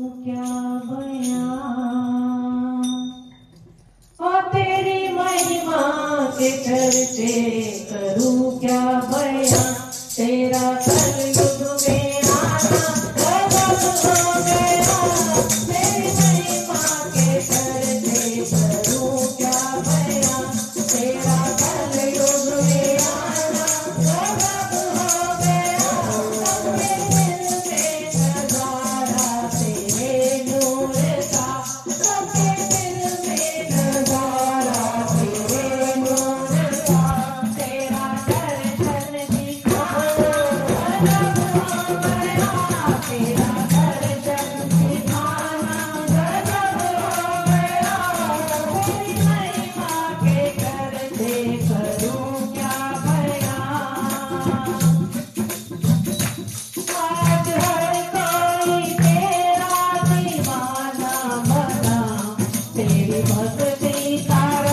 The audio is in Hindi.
क्या तेरी महिमा के चर्चे करूँ क्या बया? तेरी भक्ति का